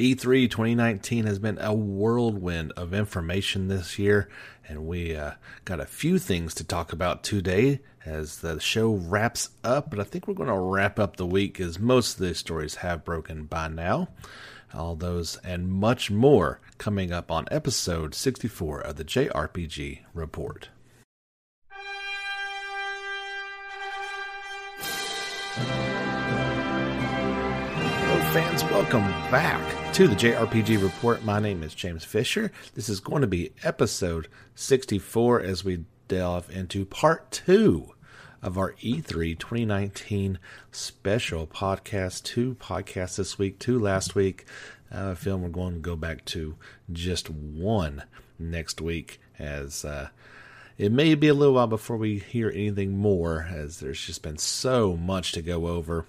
E3 2019 has been a whirlwind of information this year, and we uh, got a few things to talk about today as the show wraps up. But I think we're going to wrap up the week as most of the stories have broken by now. All those and much more coming up on episode 64 of the JRPG Report. Fans. Welcome back to the JRPG Report. My name is James Fisher. This is going to be episode 64 as we delve into part two of our E3 2019 special podcast. Two podcasts this week, two last week. Uh, I feel we're going to go back to just one next week as uh, it may be a little while before we hear anything more as there's just been so much to go over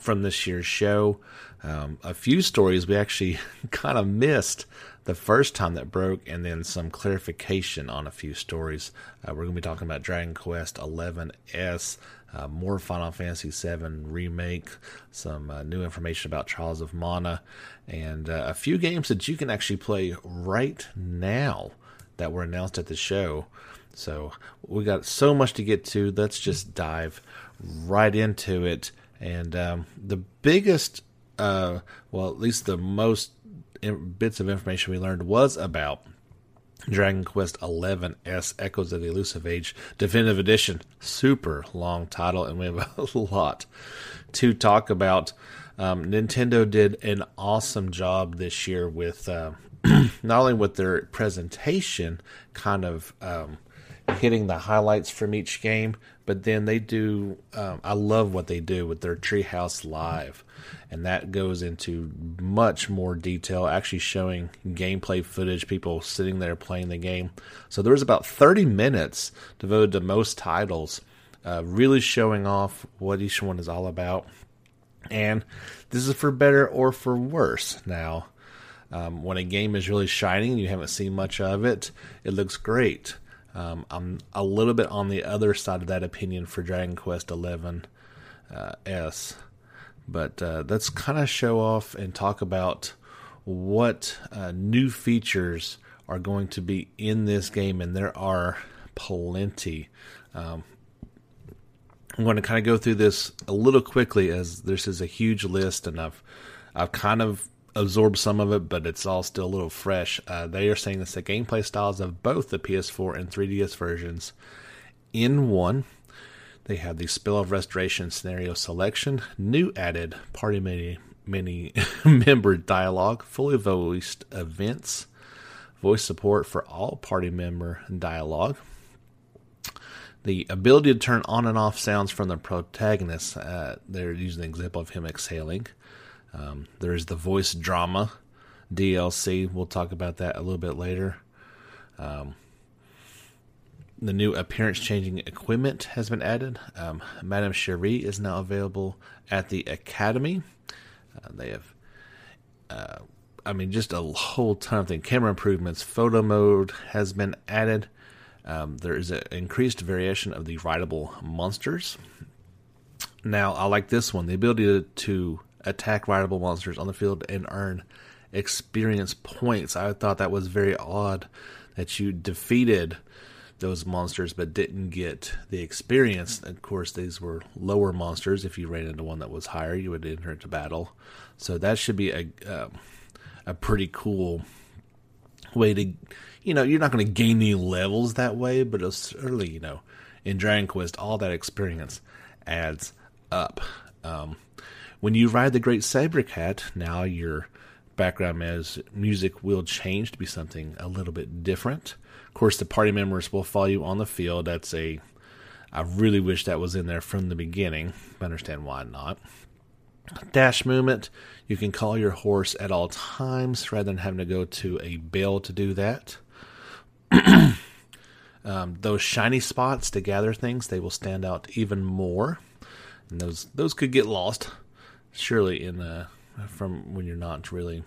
from this year's show. Um, a few stories we actually kind of missed the first time that broke, and then some clarification on a few stories. Uh, we're going to be talking about Dragon Quest XI-S, uh, more Final Fantasy VII remake, some uh, new information about Trials of Mana, and uh, a few games that you can actually play right now that were announced at the show. So we got so much to get to. Let's just dive right into it. And um, the biggest, uh, well, at least the most bits of information we learned was about Dragon Quest XI-S Echoes of the Elusive Age Definitive Edition. Super long title, and we have a lot to talk about. Um, Nintendo did an awesome job this year with uh, not only with their presentation, kind of um, hitting the highlights from each game, but then they do. Um, I love what they do with their Treehouse Live, and that goes into much more detail, actually showing gameplay footage, people sitting there playing the game. So there was about 30 minutes devoted to most titles, uh, really showing off what each one is all about. And this is for better or for worse. Now, um, when a game is really shining you haven't seen much of it, it looks great. Um, I'm a little bit on the other side of that opinion for Dragon Quest XI uh, S, but uh, let's kind of show off and talk about what uh, new features are going to be in this game, and there are plenty. Um, I'm going to kind of go through this a little quickly as this is a huge list, and I've I've kind of absorbed some of it, but it's all still a little fresh. Uh, they are saying this the gameplay styles of both the PS4 and 3DS versions in one. They have the Spell of Restoration scenario selection, new added party mini, mini member dialogue, fully voiced events, voice support for all party member dialogue, the ability to turn on and off sounds from the protagonist. Uh, they're using an example of him exhaling. Um, there's the voice drama DLC. We'll talk about that a little bit later. Um, the new appearance changing equipment has been added. Um, Madame Cherie is now available at the Academy. Uh, they have, uh, I mean, just a whole ton of things. Camera improvements, photo mode has been added. Um, there is an increased variation of the rideable monsters. Now, I like this one the ability to, to attack rideable monsters on the field and earn experience points. I thought that was very odd that you defeated those monsters but didn't get the experience. Of course, these were lower monsters. If you ran into one that was higher, you would enter into battle. So that should be a uh, a pretty cool way to, you know, you're not going to gain any levels that way, but it's certainly, you know, in Dragon Quest, all that experience adds up. Um, when you ride the Great Saber Cat, now your background as music will change to be something a little bit different. Of course, the party members will follow you on the field. That's a I really wish that was in there from the beginning. I understand why not. Dash movement, you can call your horse at all times rather than having to go to a bell to do that. um, those shiny spots to gather things, they will stand out even more. And those those could get lost surely in the from when you're not really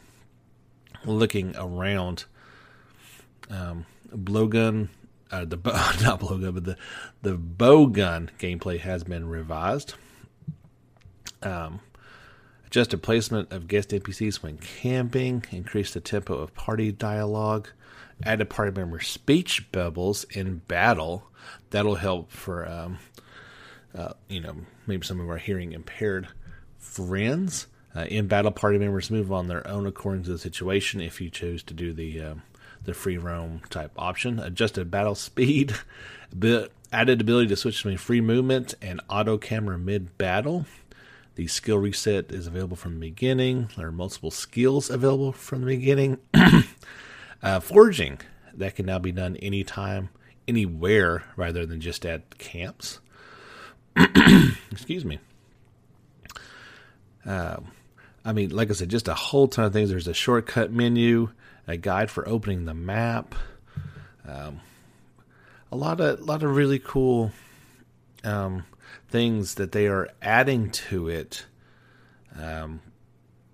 looking around. Um, blowgun, uh, the not blowgun, but the the bow gun gameplay has been revised. Um, Adjusted placement of guest NPCs when camping. increased the tempo of party dialogue. Added party member speech bubbles in battle. That'll help for, um, uh, you know, maybe some of our hearing impaired friends. Uh, in battle, party members move on their own according to the situation. If you choose to do the um, the free roam type option, adjusted battle speed, added ability to switch between free movement and auto camera mid battle. The skill reset is available from the beginning. There are multiple skills available from the beginning. uh, forging that can now be done anytime, anywhere, rather than just at camps. Excuse me. Uh, I mean, like I said, just a whole ton of things. There's a shortcut menu, a guide for opening the map, um, a lot of lot of really cool um, things that they are adding to it. Um,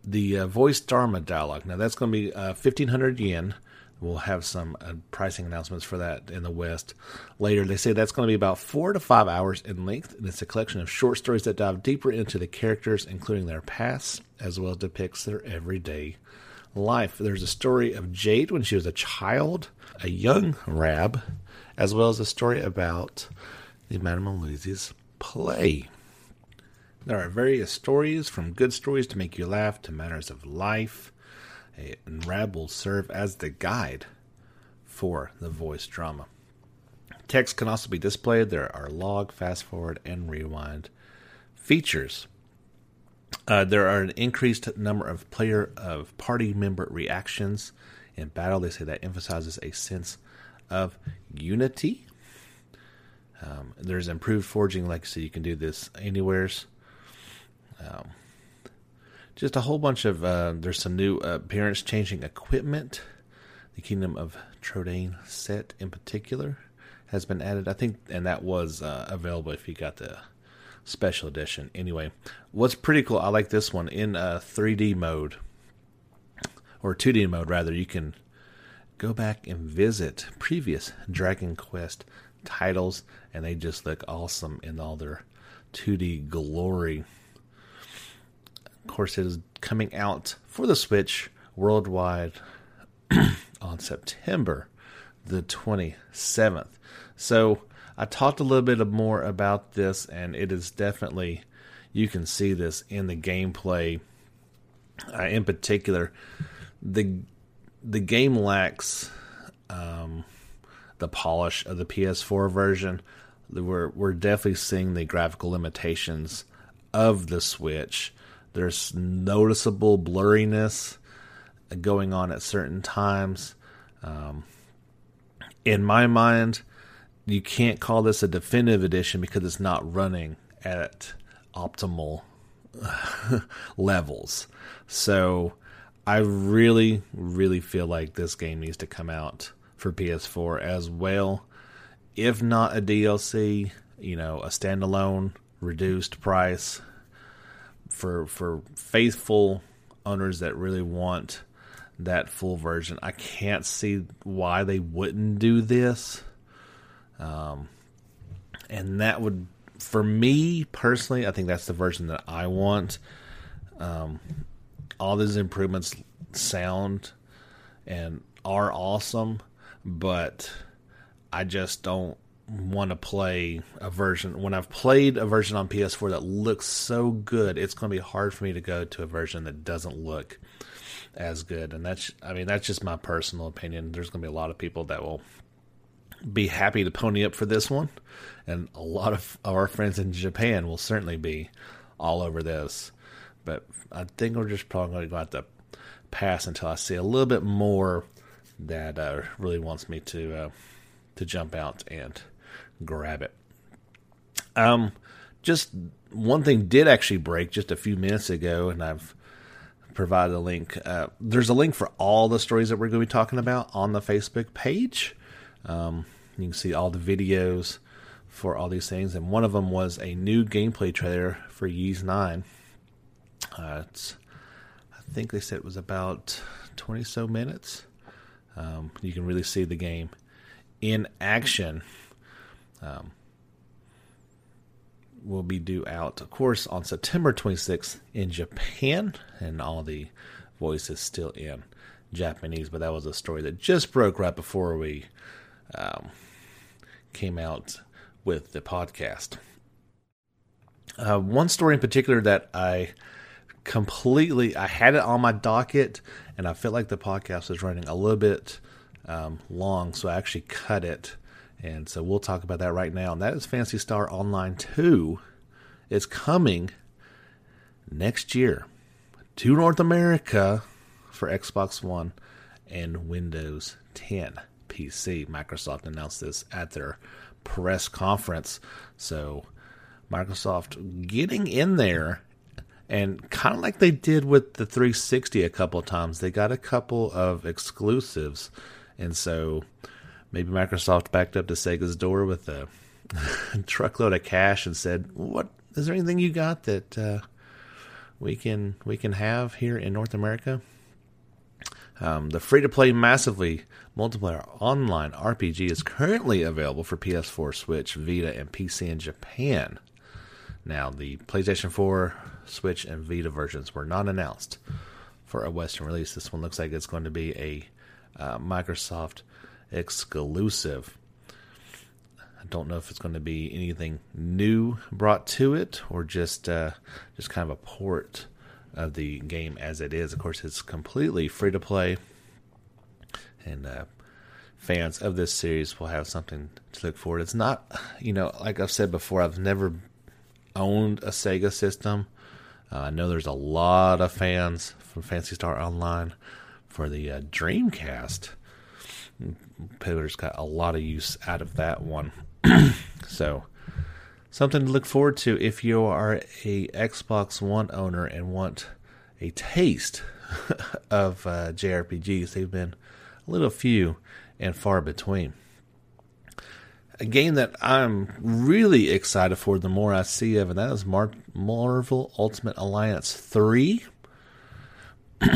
the uh, voice drama dialogue. Now that's going to be uh, fifteen hundred yen. We'll have some uh, pricing announcements for that in the West later. They say that's going to be about four to five hours in length, and it's a collection of short stories that dive deeper into the characters, including their past, as well as depicts their everyday life. There's a story of Jade when she was a child, a young Rab, as well as a story about the Madame Louise's play. There are various stories, from good stories to make you laugh to matters of life and Rab will serve as the guide for the voice drama. Text can also be displayed. There are log, fast forward, and rewind features. Uh, there are an increased number of player of party member reactions in battle. They say that emphasizes a sense of unity. Um, there's improved forging, like so you can do this anywheres. Um, just a whole bunch of uh, there's some new uh, appearance changing equipment. The Kingdom of Trodain set in particular has been added. I think, and that was uh, available if you got the special edition. Anyway, what's pretty cool, I like this one in uh, 3D mode or 2D mode rather. You can go back and visit previous Dragon Quest titles, and they just look awesome in all their 2D glory. Of course, it is coming out for the Switch worldwide on September the 27th. So I talked a little bit more about this, and it is definitely, you can see this in the gameplay. Uh, in particular, the the game lacks um, the polish of the PS4 version. We're we're definitely seeing the graphical limitations of the Switch. There's noticeable blurriness going on at certain times. Um, in my mind, you can't call this a definitive edition because it's not running at optimal levels. So I really, really feel like this game needs to come out for PS4 as well. If not a DLC, you know, a standalone reduced price for for faithful owners that really want that full version. I can't see why they wouldn't do this. Um, and that would, for me personally, I think that's the version that I want. Um, all these improvements sound and are awesome, but I just don't want to play a version when I've played a version on PS4 that looks so good, it's going to be hard for me to go to a version that doesn't look as good. And that's I mean that's just my personal opinion. There's going to be a lot of people that will be happy to pony up for this one, and a lot of our friends in Japan will certainly be all over this. But I think we're just probably going to have to pass until I see a little bit more that uh, really wants me to uh, to jump out and grab it. Um, just one thing did actually break just a few minutes ago, and I've provided a link. Uh, there's a link for all the stories that we're going to be talking about on the Facebook page. Um, you can see all the videos for all these things, and one of them was a new gameplay trailer for Ys IX. Uh, it's, I think they said it was about twenty so minutes. Um, you can really see the game in action. Um, will be due out, of course, on September 26th in Japan, and all the voices still in Japanese. But that was a story that just broke right before we um, came out with the podcast. Uh, one story in particular that I completely I had it on my docket, and I felt like the podcast was running a little bit um, long, so I actually cut it. And so we'll talk about that right now. And that is Phantasy Star Online 2. It's coming next year to North America for Xbox One and Windows 10 PC. Microsoft announced this at their press conference. So Microsoft getting in there and kind of like they did with the 360 a couple times, they got a couple of exclusives. And so maybe Microsoft backed up to Sega's door with a truckload of cash and said, "What is there anything you got that uh, we can we can have here in North America?" Um, the free to play massively multiplayer online RPG is currently available for PS4, Switch, Vita, and PC in Japan. Now, the PlayStation 4, Switch, and Vita versions were not announced for a Western release. This one looks like it's going to be a uh, Microsoft exclusive. I don't know if it's going to be anything new brought to it or just uh, just kind of a port of the game as it is. Of course, it's completely free to play, and uh, fans of this series will have something to look forward. It's not, you know, like I've said before, I've never owned a Sega system. Uh, I know there's a lot of fans from Phantasy Star Online for the uh, Dreamcast. Pillars got a lot of use out of that one. so, something to look forward to if you are a Xbox One owner and want a taste of uh, JRPGs. They've been a little few and far between. A game that I'm really excited for the more I see of, and that is Mar- Marvel Ultimate Alliance 3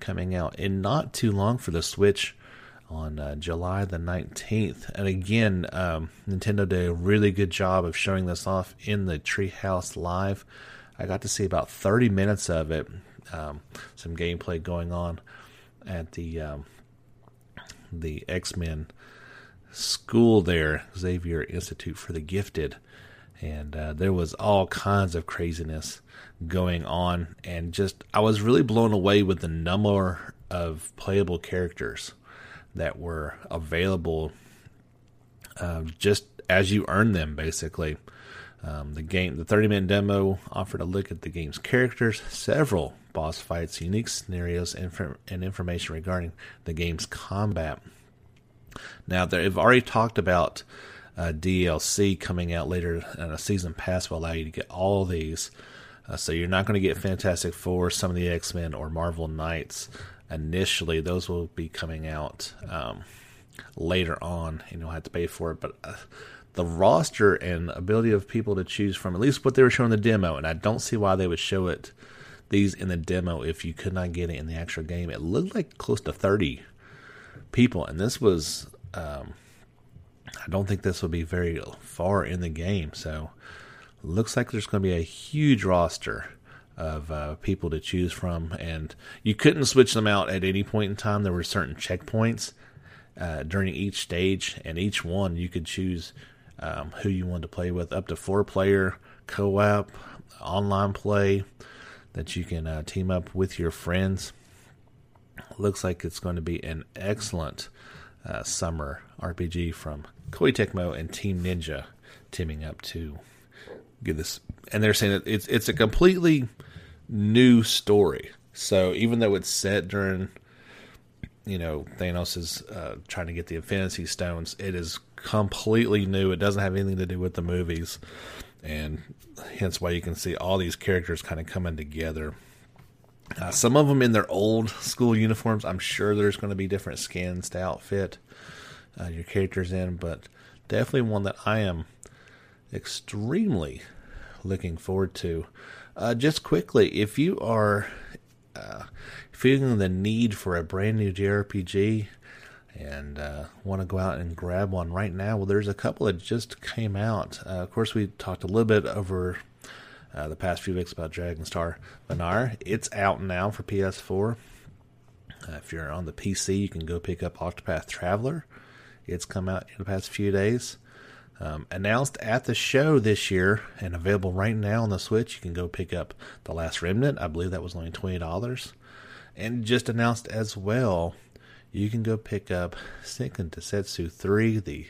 coming out in not too long for the Switch on uh, July the 19th. And again, um, Nintendo did a really good job of showing this off in the Treehouse Live. I got to see about 30 minutes of it, um, some gameplay going on at the um, the X Men school there, Xavier Institute for the Gifted, and uh, there was all kinds of craziness going on, and just I was really blown away with the number of playable characters that were available uh, just as you earn them, basically. Um, the game, the 30 minute demo offered a look at the game's characters, several boss fights, unique scenarios, and, and information regarding the game's combat. Now, they've already talked about uh, DLC coming out later, and a season pass will allow you to get all these. Uh, so you're not going to get Fantastic Four, some of the X Men, or Marvel Knights initially. Those will be coming out um, later on, and you'll have to pay for it. But uh, the roster and ability of people to choose from, at least what they were showing the demo, and I don't see why they would show it these in the demo if you could not get it in the actual game. It looked like close to 30 people, and this was. Um, I don't think this will be very far in the game, so looks like there's going to be a huge roster of uh, people to choose from, and you couldn't switch them out at any point in time. There were certain checkpoints uh, during each stage, and each one you could choose um, who you wanted to play with. Up to four player co op, online play that you can uh, team up with your friends. Looks like it's going to be an excellent uh, summer RPG from Koei Tecmo and Team Ninja teaming up to give this. And they're saying that it's it's a completely new story. So even though it's set during, you know, Thanos is uh, trying to get the Infinity Stones, it is completely new. It doesn't have anything to do with the movies, and hence why you can see all these characters kind of coming together. Uh, some of them in their old school uniforms. I'm sure there's going to be different skins to outfit uh, your characters in, but definitely one that I am extremely looking forward to. Uh, just quickly, if you are uh, feeling the need for a brand new JRPG and uh, want to go out and grab one right now, well, there's a couple that just came out. Uh, of course, we talked a little bit over uh, the past few weeks about Dragon Star Varnir. It's out now for PS4. Uh, if you're on the PC, you can go pick up Octopath Traveler. It's come out in the past few days. Um, announced at the show this year and available right now on the Switch. You can go pick up The Last Remnant. I believe that was only $20. And just announced as well, you can go pick up Seiken Densetsu 3, the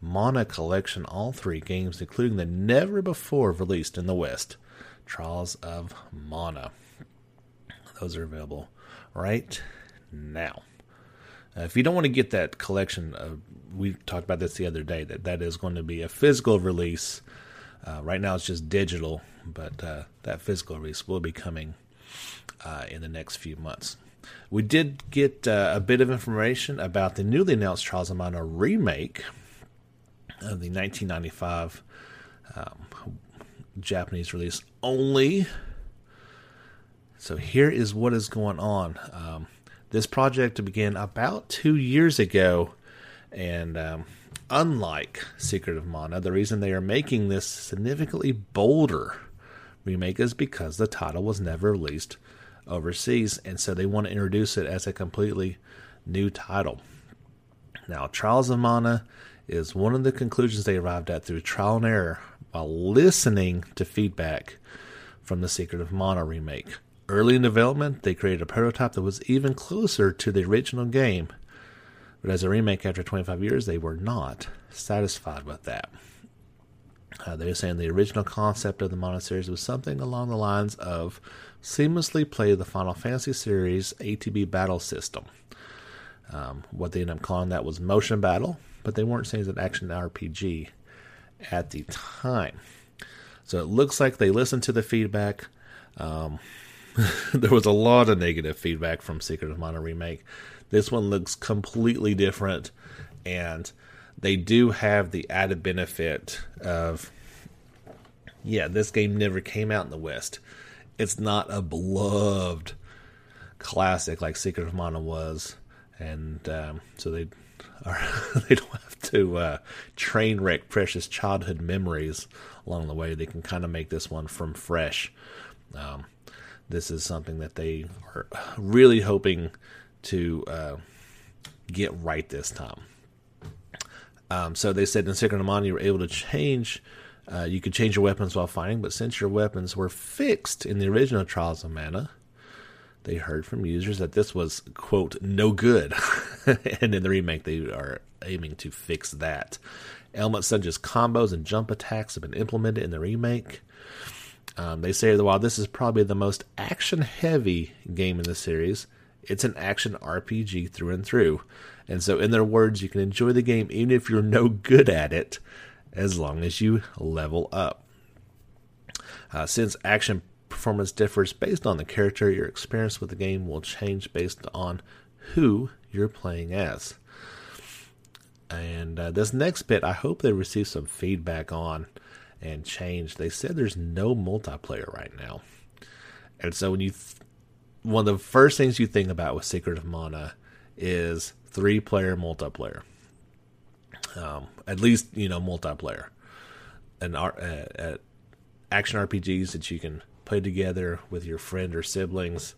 Mana Collection, all three games, including the never before released in the West Trials of Mana. Those are available right now. Uh, if you don't want to get that collection, uh, we talked about this the other day that that is going to be a physical release. Uh, right now it's just digital, but uh, that physical release will be coming uh, in the next few months. We did get uh, a bit of information about the newly announced Trials of remake of the 1995 um, Japanese release only. So here is what is going on. Um, this project began about two years ago, and um, unlike Secret of Mana, the reason they are making this significantly bolder remake is because the title was never released overseas, and so they want to introduce it as a completely new title. Now, Trials of Mana is one of the conclusions they arrived at through trial and error while listening to feedback from the Secret of Mana remake. Early in development, they created a prototype that was even closer to the original game, but as a remake after 25 years, they were not satisfied with that. Uh, they're saying the original concept of the Mana series was something along the lines of seamlessly play the Final Fantasy series ATB battle system. Um, what they ended up calling that was motion battle, but they weren't saying it's an action RPG at the time. So it looks like they listened to the feedback. Um, there was a lot of negative feedback from Secret of Mana Remake. This one looks completely different, and they do have the added benefit of yeah, this game never came out in the West. It's not a beloved classic like Secret of Mana was, and um, so they are they don't have to uh, train wreck precious childhood memories along the way. They can kind of make this one from fresh. Um, this is something that they are really hoping to uh, get right this time. Um, so they said in Secret Mana you were able to change. Uh, you could change your weapons while fighting, but since your weapons were fixed in the original Trials of Mana, they heard from users that this was quote no good, and in the remake they are aiming to fix that. Elements such as combos and jump attacks have been implemented in the remake. Um, they say that while this is probably the most action heavy game in the series, it's an action RPG through and through. And so, in their words, you can enjoy the game even if you're no good at it, as long as you level up. Uh, since action performance differs based on the character, your experience with the game will change based on who you're playing as. And uh, this next bit, I hope they receive some feedback on and change. They said there's no multiplayer right now. And so when you th- one of the first things you think about with Secret of Mana is three player multiplayer. Um, at least you know multiplayer, and uh, uh, action RPGs that you can play together with your friend or siblings.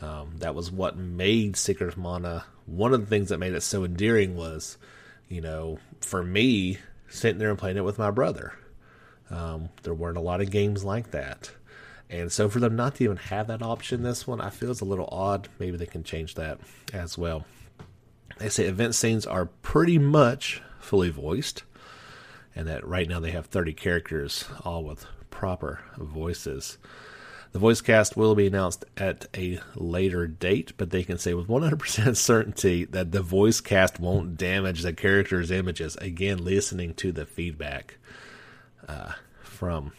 Um, that was what made Secret of Mana. One of the things that made it so endearing was, you know, for me sitting there and playing it with my brother. Um, there weren't a lot of games like that. And so for them not to even have that option this one, I feel is a little odd. Maybe they can change that as well. They say event scenes are pretty much fully voiced, and that right now they have 30 characters, all with proper voices. The voice cast will be announced at a later date, but they can say with 100% certainty that the voice cast won't damage the characters' images. Again, listening to the feedback uh, from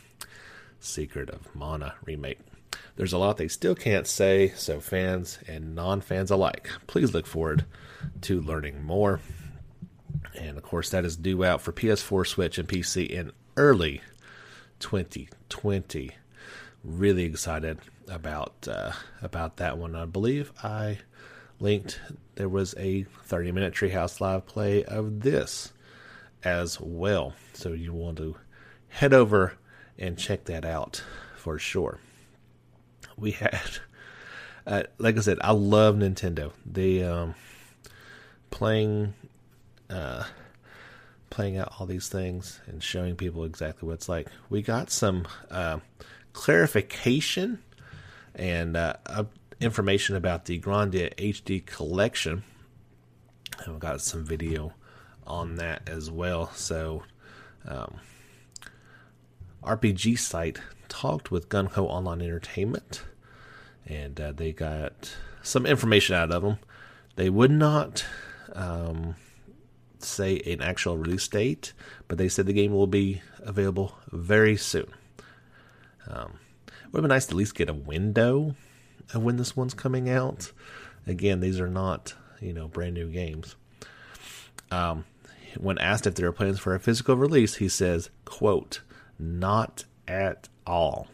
Secret of Mana remake. There's a lot they still can't say, so fans and non fans alike, please look forward to learning more. And of course, that is due out for PS4, Switch, and PC in early 2020. Really excited about uh, about that one. I believe I linked, there was a 30 minute Treehouse Live play of this as well. So you want to head over and check that out for sure. We had, uh, like I said, I love Nintendo. They um, playing, uh, playing out all these things and showing people exactly what it's like. We got some uh, clarification and uh, information about the Grandia HD collection. And we got some video on that as well. So, um, RPG site talked with GungHo Online Entertainment, and uh, they got some information out of them. They would not um, say an actual release date, but they said the game will be available very soon. Um, it would have been nice to at least get a window of when this one's coming out. Again, these are not you know brand new games. Um, when asked if there are plans for a physical release, he says, "quote Not at all.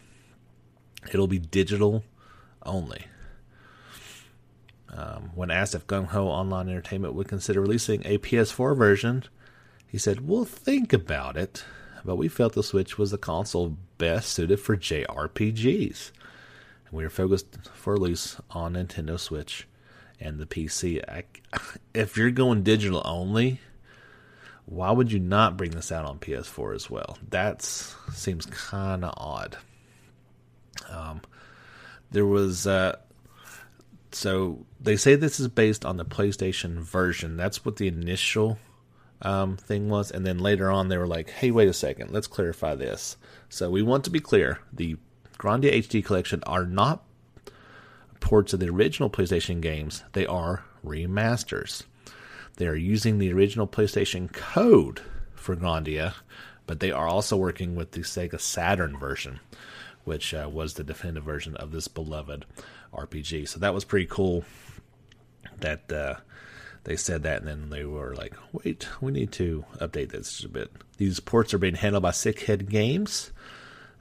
It'll be digital only." Um, when asked if GungHo Online Entertainment would consider releasing a PS4 version, he said, We'll think about it, but we felt the Switch was the console best suited for JRPGs. And we are focused for release on Nintendo Switch and the PC. I, if you're going digital only, why would you not bring this out on PS4 as well? That seems kind of odd. Um, there was uh, so they say this is based on the PlayStation version. That's what the initial um, thing was, and then later on they were like, "Hey, wait a second, let's clarify this." So we want to be clear: the Grandia HD collection are not ports of the original PlayStation games; they are remasters. They are using the original PlayStation code for Grandia, but they are also working with the Sega Saturn version, which uh, was the definitive version of this beloved RPG. So that was pretty cool that uh, they said that, and then they were like, wait, we need to update this a bit. These ports are being handled by Sickhead Games.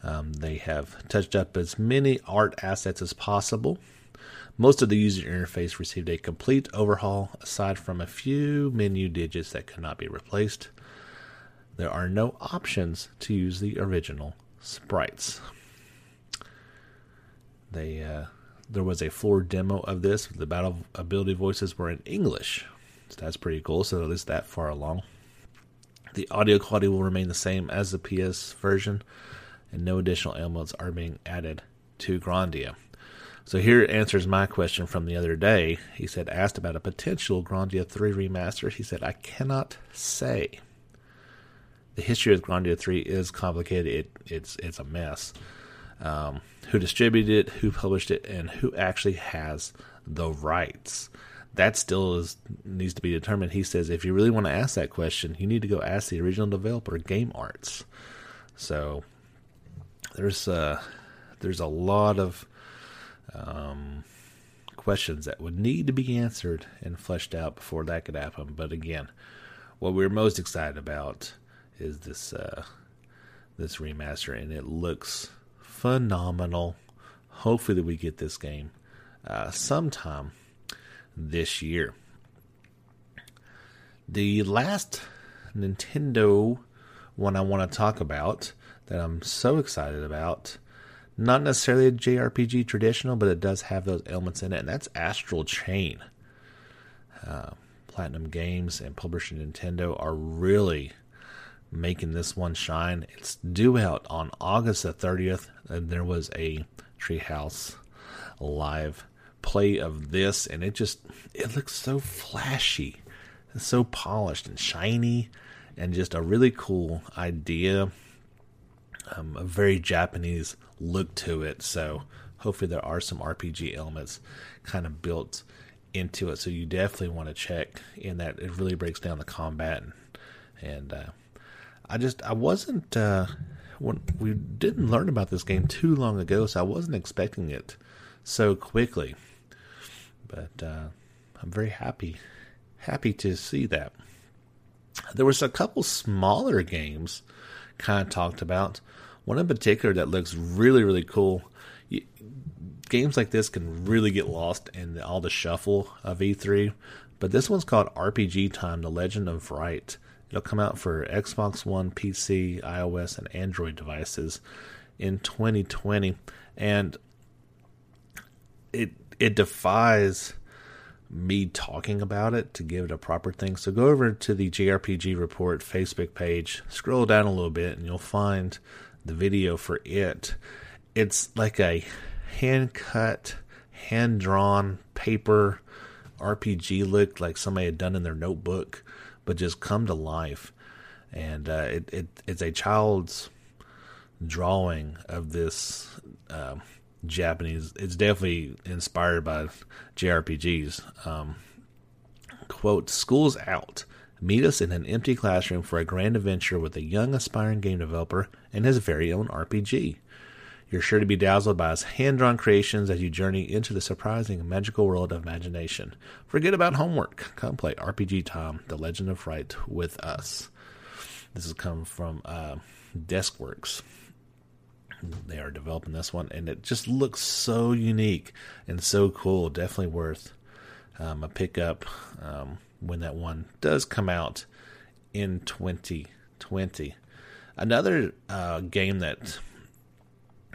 Um, they have touched up as many art assets as possible. Most of the user interface received a complete overhaul, aside from a few menu digits that could not be replaced. There are no options to use the original sprites. They uh, there was a floor demo of this. The battle ability voices were in English. So that's pretty cool. So at least that far along. The audio quality will remain the same as the PS version, and no additional elements are being added to Grandia. So here answers my question from the other day. He said, asked about a potential Grandia 3 remaster. He said, I cannot say. The history of Grandia 3 is complicated. It, it's it's a mess um, who distributed it, who published it, and who actually has the rights. That still is needs to be determined. He says if you really want to ask that question, you need to go ask the original developer, Game Arts. So there's uh, there's a lot of um, questions that would need to be answered and fleshed out before that could happen. But again, what we're most excited about is this uh, this remaster, and it looks phenomenal. Hopefully, we get this game uh, sometime this year. The last Nintendo one I want to talk about that I'm so excited about, not necessarily a JRPG traditional, but it does have those elements in it, and that's Astral Chain. Uh, Platinum Games and Publishing Nintendo are really making this one shine. It's due out on August the 30th, and there was a Treehouse live play of this, and it just it looks so flashy, it's so polished and shiny, and just a really cool idea. Um, a very Japanese look to it. So hopefully there are some RPG elements kind of built into it. So you definitely want to check in that it really breaks down the combat and, and uh, I just I wasn't uh, when we didn't learn about this game too long ago, so I wasn't expecting it so quickly. But uh, I'm very happy happy to see that. There was a couple smaller games kind of talked about. One in particular that looks really really cool. games like this can really get lost in all the shuffle of E3. But this one's called RPG Time: The Legend of Wright. It'll come out for Xbox One, PC, iOS, and Android devices in 2020, and it it defies me talking about it to give it a proper thing. So go over to the JRPG Report Facebook page, scroll down a little bit, and you'll find the video for it. It's like a hand cut, hand drawn paper RPG look, like somebody had done in their notebook, but just come to life. And uh, it, it it's a child's drawing of this. Uh, Japanese. It's definitely inspired by JRPGs. Um, quote, School's out. Meet us in an empty classroom for a grand adventure with a young aspiring game developer and his very own RPG. You're sure to be dazzled by his hand drawn creations as you journey into the surprising magical world of imagination. Forget about homework. Come play RPG Time, The Legend of Wright with us. This has come from uh, Deskworks they are developing this one, and it just looks so unique and so cool. Definitely worth um, a pickup um, when that one does come out in 2020. Another uh, game that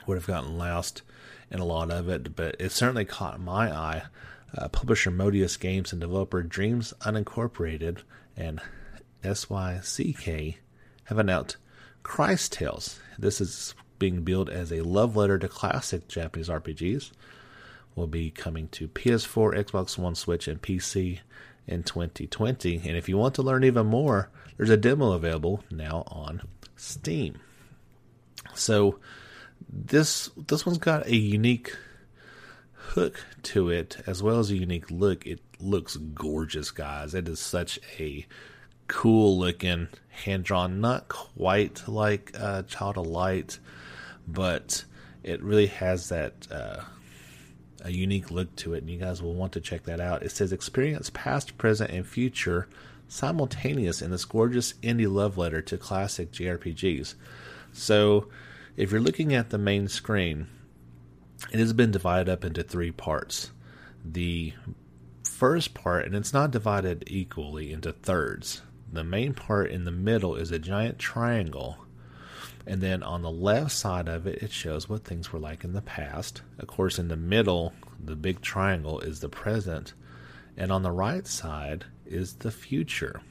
would have gotten lost in a lot of it, but it certainly caught my eye. Uh, publisher Modius Games and developer Dreams Unincorporated and SYCK have announced Cris Tales. This is being billed as a love letter to classic Japanese RPGs, will be coming to PS4, Xbox One, Switch, and PC in 2020. And if you want to learn even more, there's a demo available now on Steam. So this this one's got a unique hook to it as well as a unique look. It looks gorgeous, guys. It is such a cool looking hand drawn, not quite like uh, Child of Light but it really has that uh, a unique look to it, and you guys will want to check that out. It says experience past, present, and future simultaneous in this gorgeous indie love letter to classic JRPGs. So, if you're looking at the main screen, it has been divided up into three parts. The first part, and it's not divided equally into thirds. The main part in the middle is a giant triangle and then on the left side of it, it shows what things were like in the past. Of course, in the middle, the big triangle is the present. And on the right side is the future.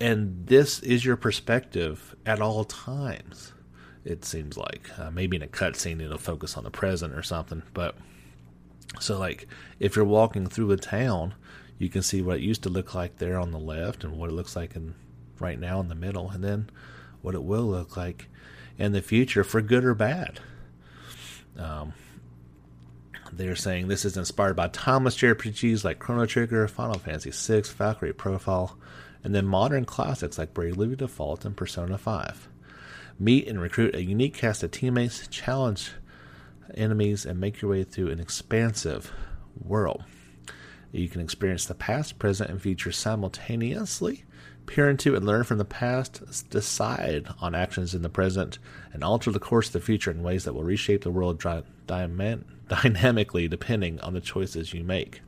And this is your perspective at all times, it seems like. Uh, maybe in a cutscene, it'll focus on the present or something. But so, like, if you're walking through a town, you can see what it used to look like there on the left and what it looks like in right now in the middle. And then what it will look like in the future for good or bad. Um, they're saying this is inspired by timeless JRPGs like Chrono Trigger, Final Fantasy VI, Valkyrie Profile, and then modern classics like Bravely Default and Persona 5. Meet and recruit a unique cast of teammates, challenge enemies, and make your way through an expansive world. You can experience the past, present, and future simultaneously peer into and learn from the past, decide on actions in the present, and alter the course of the future in ways that will reshape the world dynamically depending on the choices you make.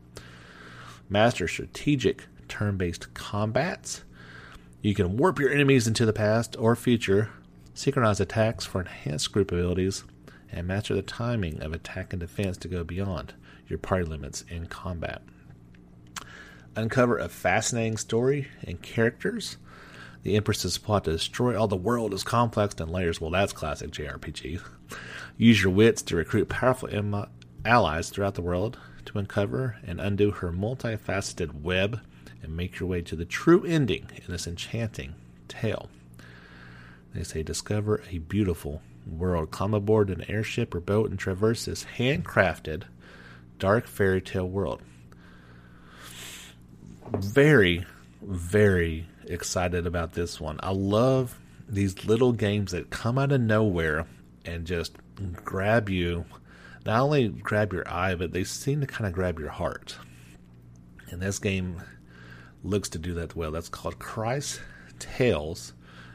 Master strategic turn based combats. You can warp your enemies into the past or future, synchronize attacks for enhanced group abilities, and master the timing of attack and defense to go beyond your party limits in combat uncover a fascinating story and characters. The Empress's plot to destroy all the world is complex and layers. Well, that's classic JRPG. Use your wits to recruit powerful Im- allies throughout the world to uncover and undo her multifaceted web and make your way to the true ending in this enchanting tale. They say discover a beautiful world. Climb aboard an airship or boat and traverse this handcrafted dark fairy tale world very, very excited about this one. I love these little games that come out of nowhere and just grab you. Not only grab your eye, but they seem to kind of grab your heart. And this game looks to do that well. That's called Cris Tales.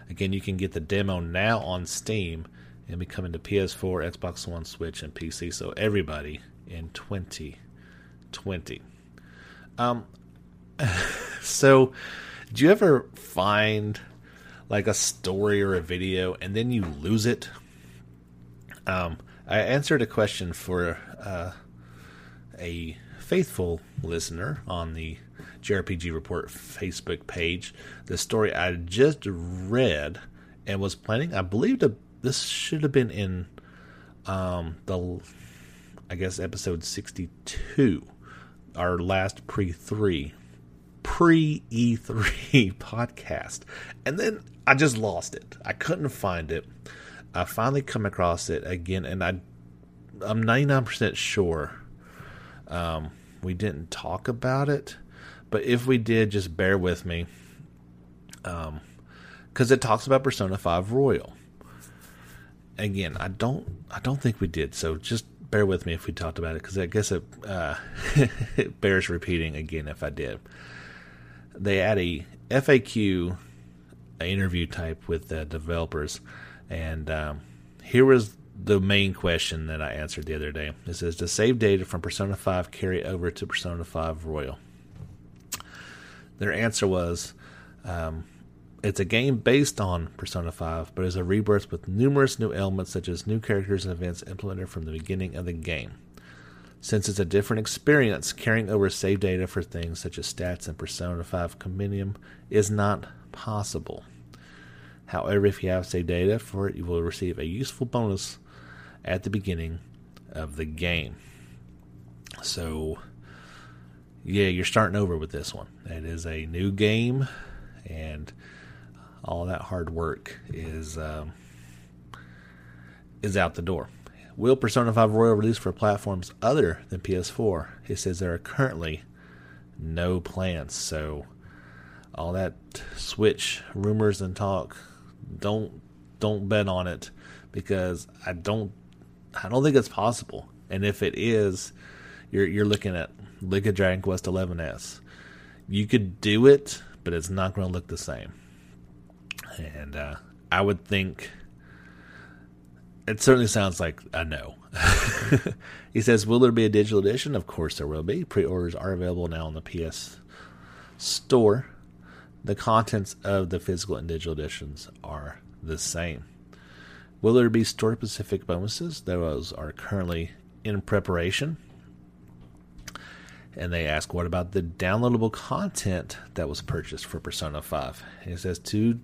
Again, you can get the demo now on Steam and be coming to PS4, Xbox One, Switch, and PC. So everybody in 2020. Um, so do you ever find like a story or a video and then you lose it? Um, I answered a question for uh, a faithful listener on the JRPG Report Facebook page. The story I just read and was planning, I believe the, this should have been in um, the, I guess, episode 62, our last pre 3, pre E3 podcast. And then I just lost it. I couldn't find it. I finally come across it again, and I, I'm 99% sure um, we didn't talk about it, but if we did, just bear with me. Um, because it talks about Persona 5 Royal. Again, I don't, I don't think we did. So just bear with me if we talked about it, because I guess it, uh, it bears repeating again if I did. They add a FAQ interview type with the developers, and um, here was the main question that I answered the other day. It says, Does save data from Persona 5 carry over to Persona 5 Royal? Their answer was, um, It's a game based on Persona 5, but is a rebirth with numerous new elements such as new characters and events implemented from the beginning of the game. Since it's a different experience, carrying over save data for things such as stats and Persona 5 Compendium is not possible. However, if you have saved data for it, you will receive a useful bonus at the beginning of the game. So, yeah, you're starting over with this one. It is a new game, and all that hard work is um, is out the door. Will Persona 5 Royal release for platforms other than PS4? It says there are currently no plans. So, all that Switch rumors and talk, don't don't bet on it because I don't I don't think it's possible. And if it is, you're you're looking at of Dragon Quest 11s. You could do it, but it's not going to look the same. And uh, I would think it certainly sounds like a no. he says, "Will there be a digital edition?" Of course, there will be. Pre-orders are available now on the PS Store. The contents of the physical and digital editions are the same. Will there be store specific bonuses? Those are currently in preparation. And they ask, what about the downloadable content that was purchased for Persona 5? And it says, due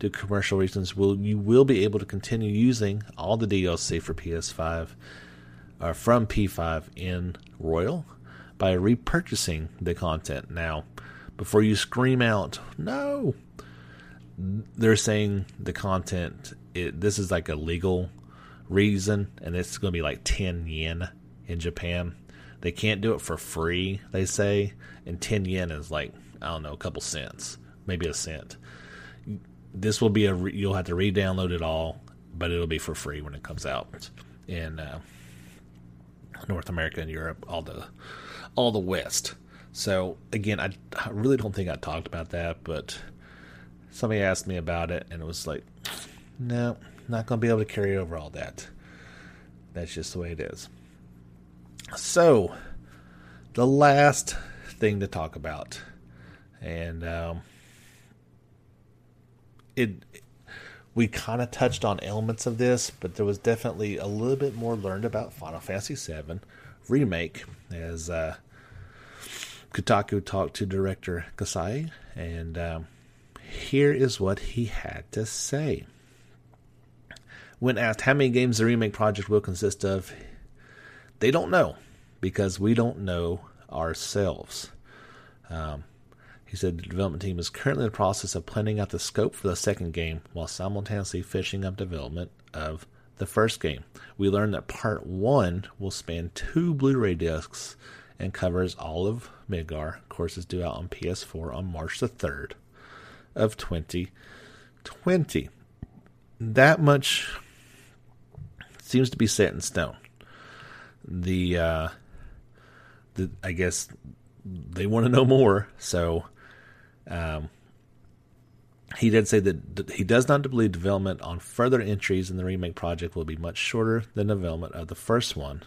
to commercial reasons, will you will be able to continue using all the DLC for PS5 or uh, from P5 in Royal by repurchasing the content. Now, before you scream out, no, they're saying the content it, this is like a legal reason, and it's going to be like 10 yen in Japan. They can't do it for free, they say, and 10 yen is like, I don't know, a couple cents, maybe a cent. This will be a, you'll have to re download it all, but it'll be for free when it comes out in uh, North America and Europe, all the, all the West. So again, I, I really don't think I talked about that, but somebody asked me about it, and it was like, no, not going to be able to carry over all that. That's just the way it is. So, the last thing to talk about, and um, it, we kind of touched on elements of this, but there was definitely a little bit more learned about Final Fantasy VII remake as uh, Kotaku talked to director Kitase, and um, here is what he had to say. When asked how many games the remake project will consist of, they don't know because we don't know ourselves. Um, he said the development team is currently in the process of planning out the scope for the second game while simultaneously finishing up development of the first game. We learned that part one will span two Blu ray discs and covers all of Midgar. Of course, is due out on PS4 on March the 3rd of 2020. That much seems to be set in stone. The, uh, the I guess they want to know more, so um, he did say that he does not believe development on further entries in the remake project will be much shorter than development of the first one.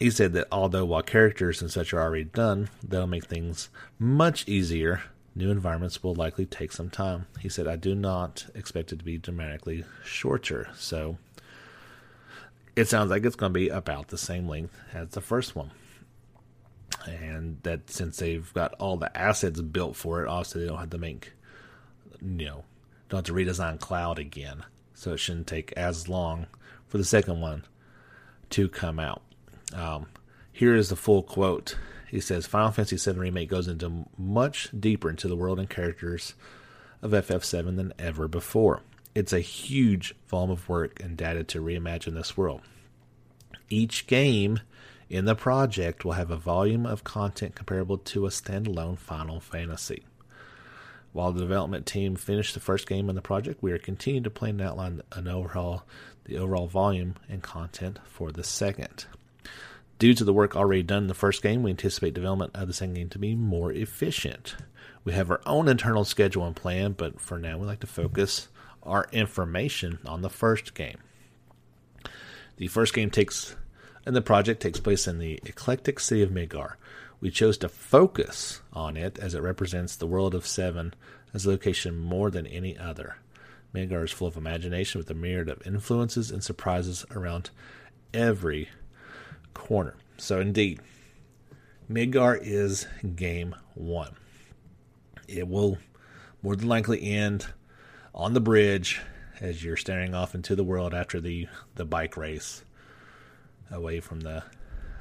He said that although while characters and such are already done, they'll make things much easier. New environments will likely take some time. He said, I do not expect it to be dramatically shorter. So it sounds like it's going to be about the same length as the first one and that since they've got all the assets built for it, obviously they don't have to make, you know, don't have to redesign Cloud again. So it shouldn't take as long for the second one to come out. Um, here is the full quote. He says, Final Fantasy VII Remake goes into much deeper into the world and characters of FF7 than ever before. It's a huge volume of work and data to reimagine this world. Each game in the project will have a volume of content comparable to a standalone Final Fantasy. While the development team finished the first game in the project, we are continuing to plan and outline an overall the overall volume and content for the second. Due to the work already done in the first game, we anticipate development of the second game to be more efficient. We have our own internal schedule and plan, but for now we like to focus our information on the first game. The first game takes and the project takes place in the eclectic city of Midgar. We chose to focus on it as it represents the world of Seven as a location more than any other. Midgar is full of imagination with a myriad of influences and surprises around every corner. So, indeed, Midgar is game one. It will more than likely end on the bridge as you're staring off into the world after the, the bike race away from the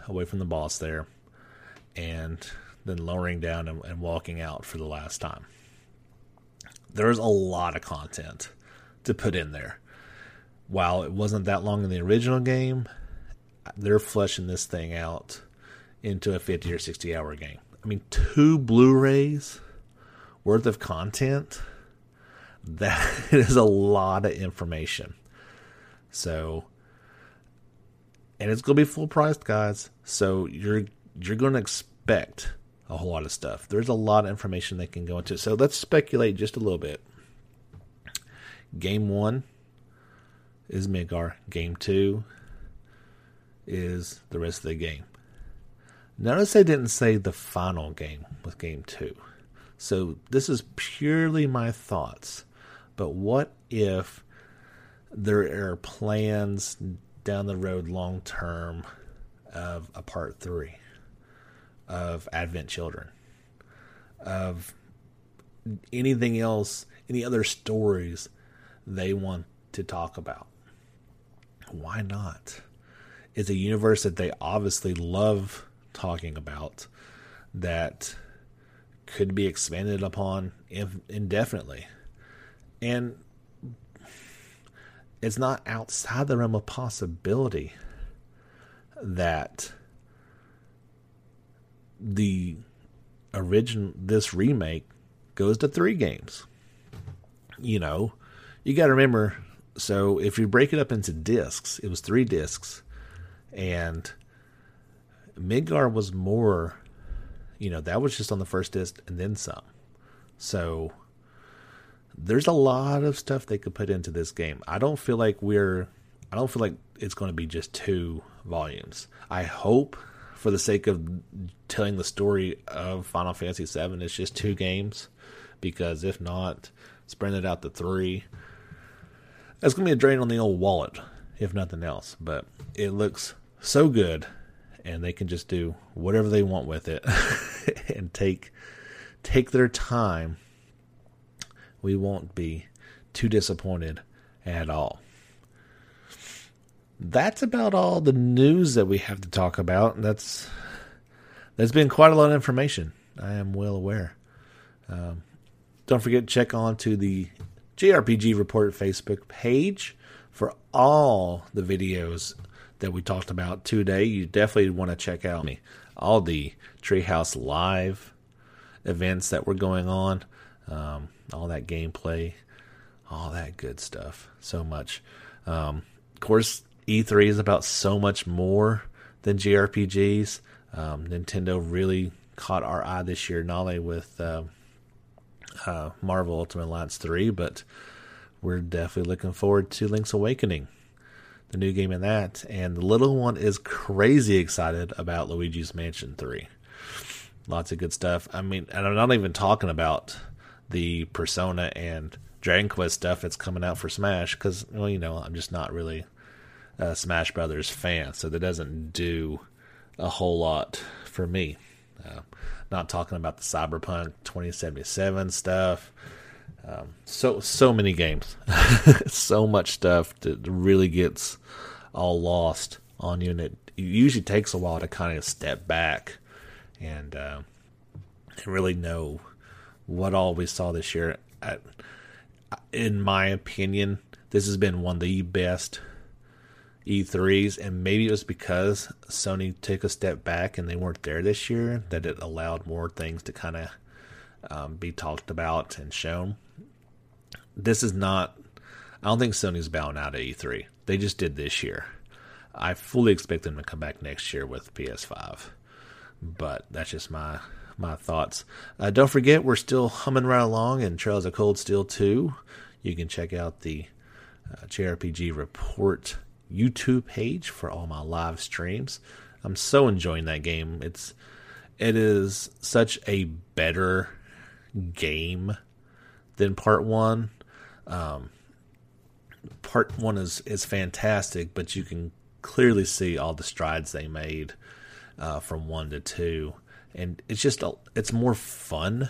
away from the boss there, and then lowering down and, and walking out for the last time. There's a lot of content to put in there. While it wasn't that long in the original game, they're fleshing this thing out into a 50 or 60 hour game. I mean, two Blu-rays worth of content. That is a lot of information. So and it's gonna be full priced, guys. So you're you're gonna expect a whole lot of stuff. There's a lot of information they can go into. So let's speculate just a little bit. Game one is Midgar. Game two is the rest of the game. Notice I didn't say the final game with game two. So this is purely my thoughts. But what if there are plans down the road long term of a part three of Advent Children, of anything else, any other stories they want to talk about. Why not? It's a universe that they obviously love talking about that could be expanded upon indefinitely. And it's not outside the realm of possibility that the original this remake goes to three games. You know, you got to remember. So if you break it up into discs, it was three discs, and Midgar was more. You know, that was just on the first disc and then some. So there's a lot of stuff they could put into this game. I don't feel like we're I don't feel like it's going to be just two volumes. I hope for the sake of telling the story of Final Fantasy VII, it's just two games because if not, spread it out to three. That's going to be a drain on the old wallet, if nothing else. But it looks so good, and they can just do whatever they want with it and take take their time we won't be too disappointed at all. That's about all the news that we have to talk about. That's there's been quite a lot of information. I am well aware. Um, don't forget to check on to the JRPG Report Facebook page for all the videos that we talked about today. You definitely want to check out all the Treehouse Live events that were going on. Um, all that gameplay, all that good stuff. So much. Um, of course, E3 is about so much more than JRPGs. Um, Nintendo really caught our eye this year, not only with uh, uh, Marvel Ultimate Alliance 3, but we're definitely looking forward to Link's Awakening, the new game in that. And the little one is crazy excited about Luigi's Mansion 3. Lots of good stuff. I mean, and I'm not even talking about the Persona and Dragon Quest stuff that's coming out for Smash because, well, you know, I'm just not really a Smash Brothers fan, so that doesn't do a whole lot for me. Uh, not talking about the Cyberpunk 2077 stuff. Um, so so many games, so much stuff that really gets all lost on you, and it, usually takes a while to kind of step back and uh, really know what all we saw this year. I, in my opinion, this has been one of the best E3s, and maybe it was because Sony took a step back and they weren't there this year that it allowed more things to kind of um, be talked about and shown. This is not. I don't think Sony's bowing out at E3. They just did this year. I fully expect them to come back next year with PS5, but that's just my my thoughts. Uh, don't forget, we're still humming right along in Trails of Cold Steel 2. You can check out the uh, JRPG Report YouTube page for all my live streams. I'm so enjoying that game. It's it is such a better game than part one. Um, part one is is fantastic, but you can clearly see all the strides they made uh, from one to two, and it's just a, it's more fun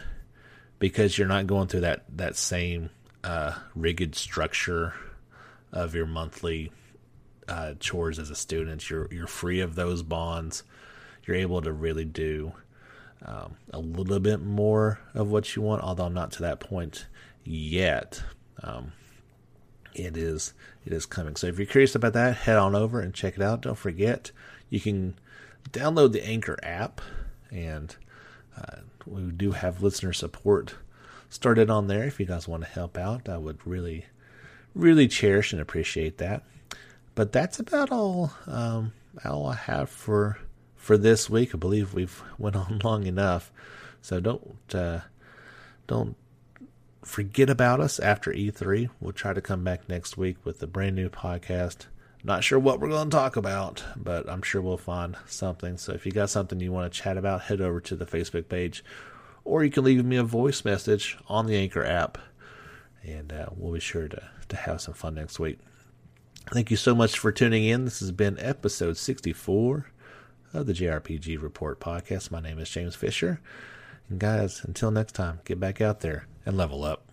because you're not going through that that same uh, rigid structure of your monthly uh, chores as a student. You're you're free of those bonds. You're able to really do um, a little bit more of what you want, although I'm not to that point yet. Um, it is it is coming. So if you're curious about that, head on over and check it out. Don't forget you can download the Anchor app, and uh, we do have listener support started on there. If you guys want to help out, I would really really cherish and appreciate that. But that's about all um, all I have for for this week. I believe we've went on long enough, so don't uh, don't forget about us after E3. We'll try to come back next week with a brand new podcast. Not sure what we're going to talk about, but I'm sure we'll find something. So if you got something you want to chat about, head over to the Facebook page, or you can leave me a voice message on the Anchor app, and uh, we'll be sure to to have some fun next week. Thank you so much for tuning in. This has been episode 64 of the JRPG Report podcast. My name is James Fisher. And guys, until next time, get back out there and level up.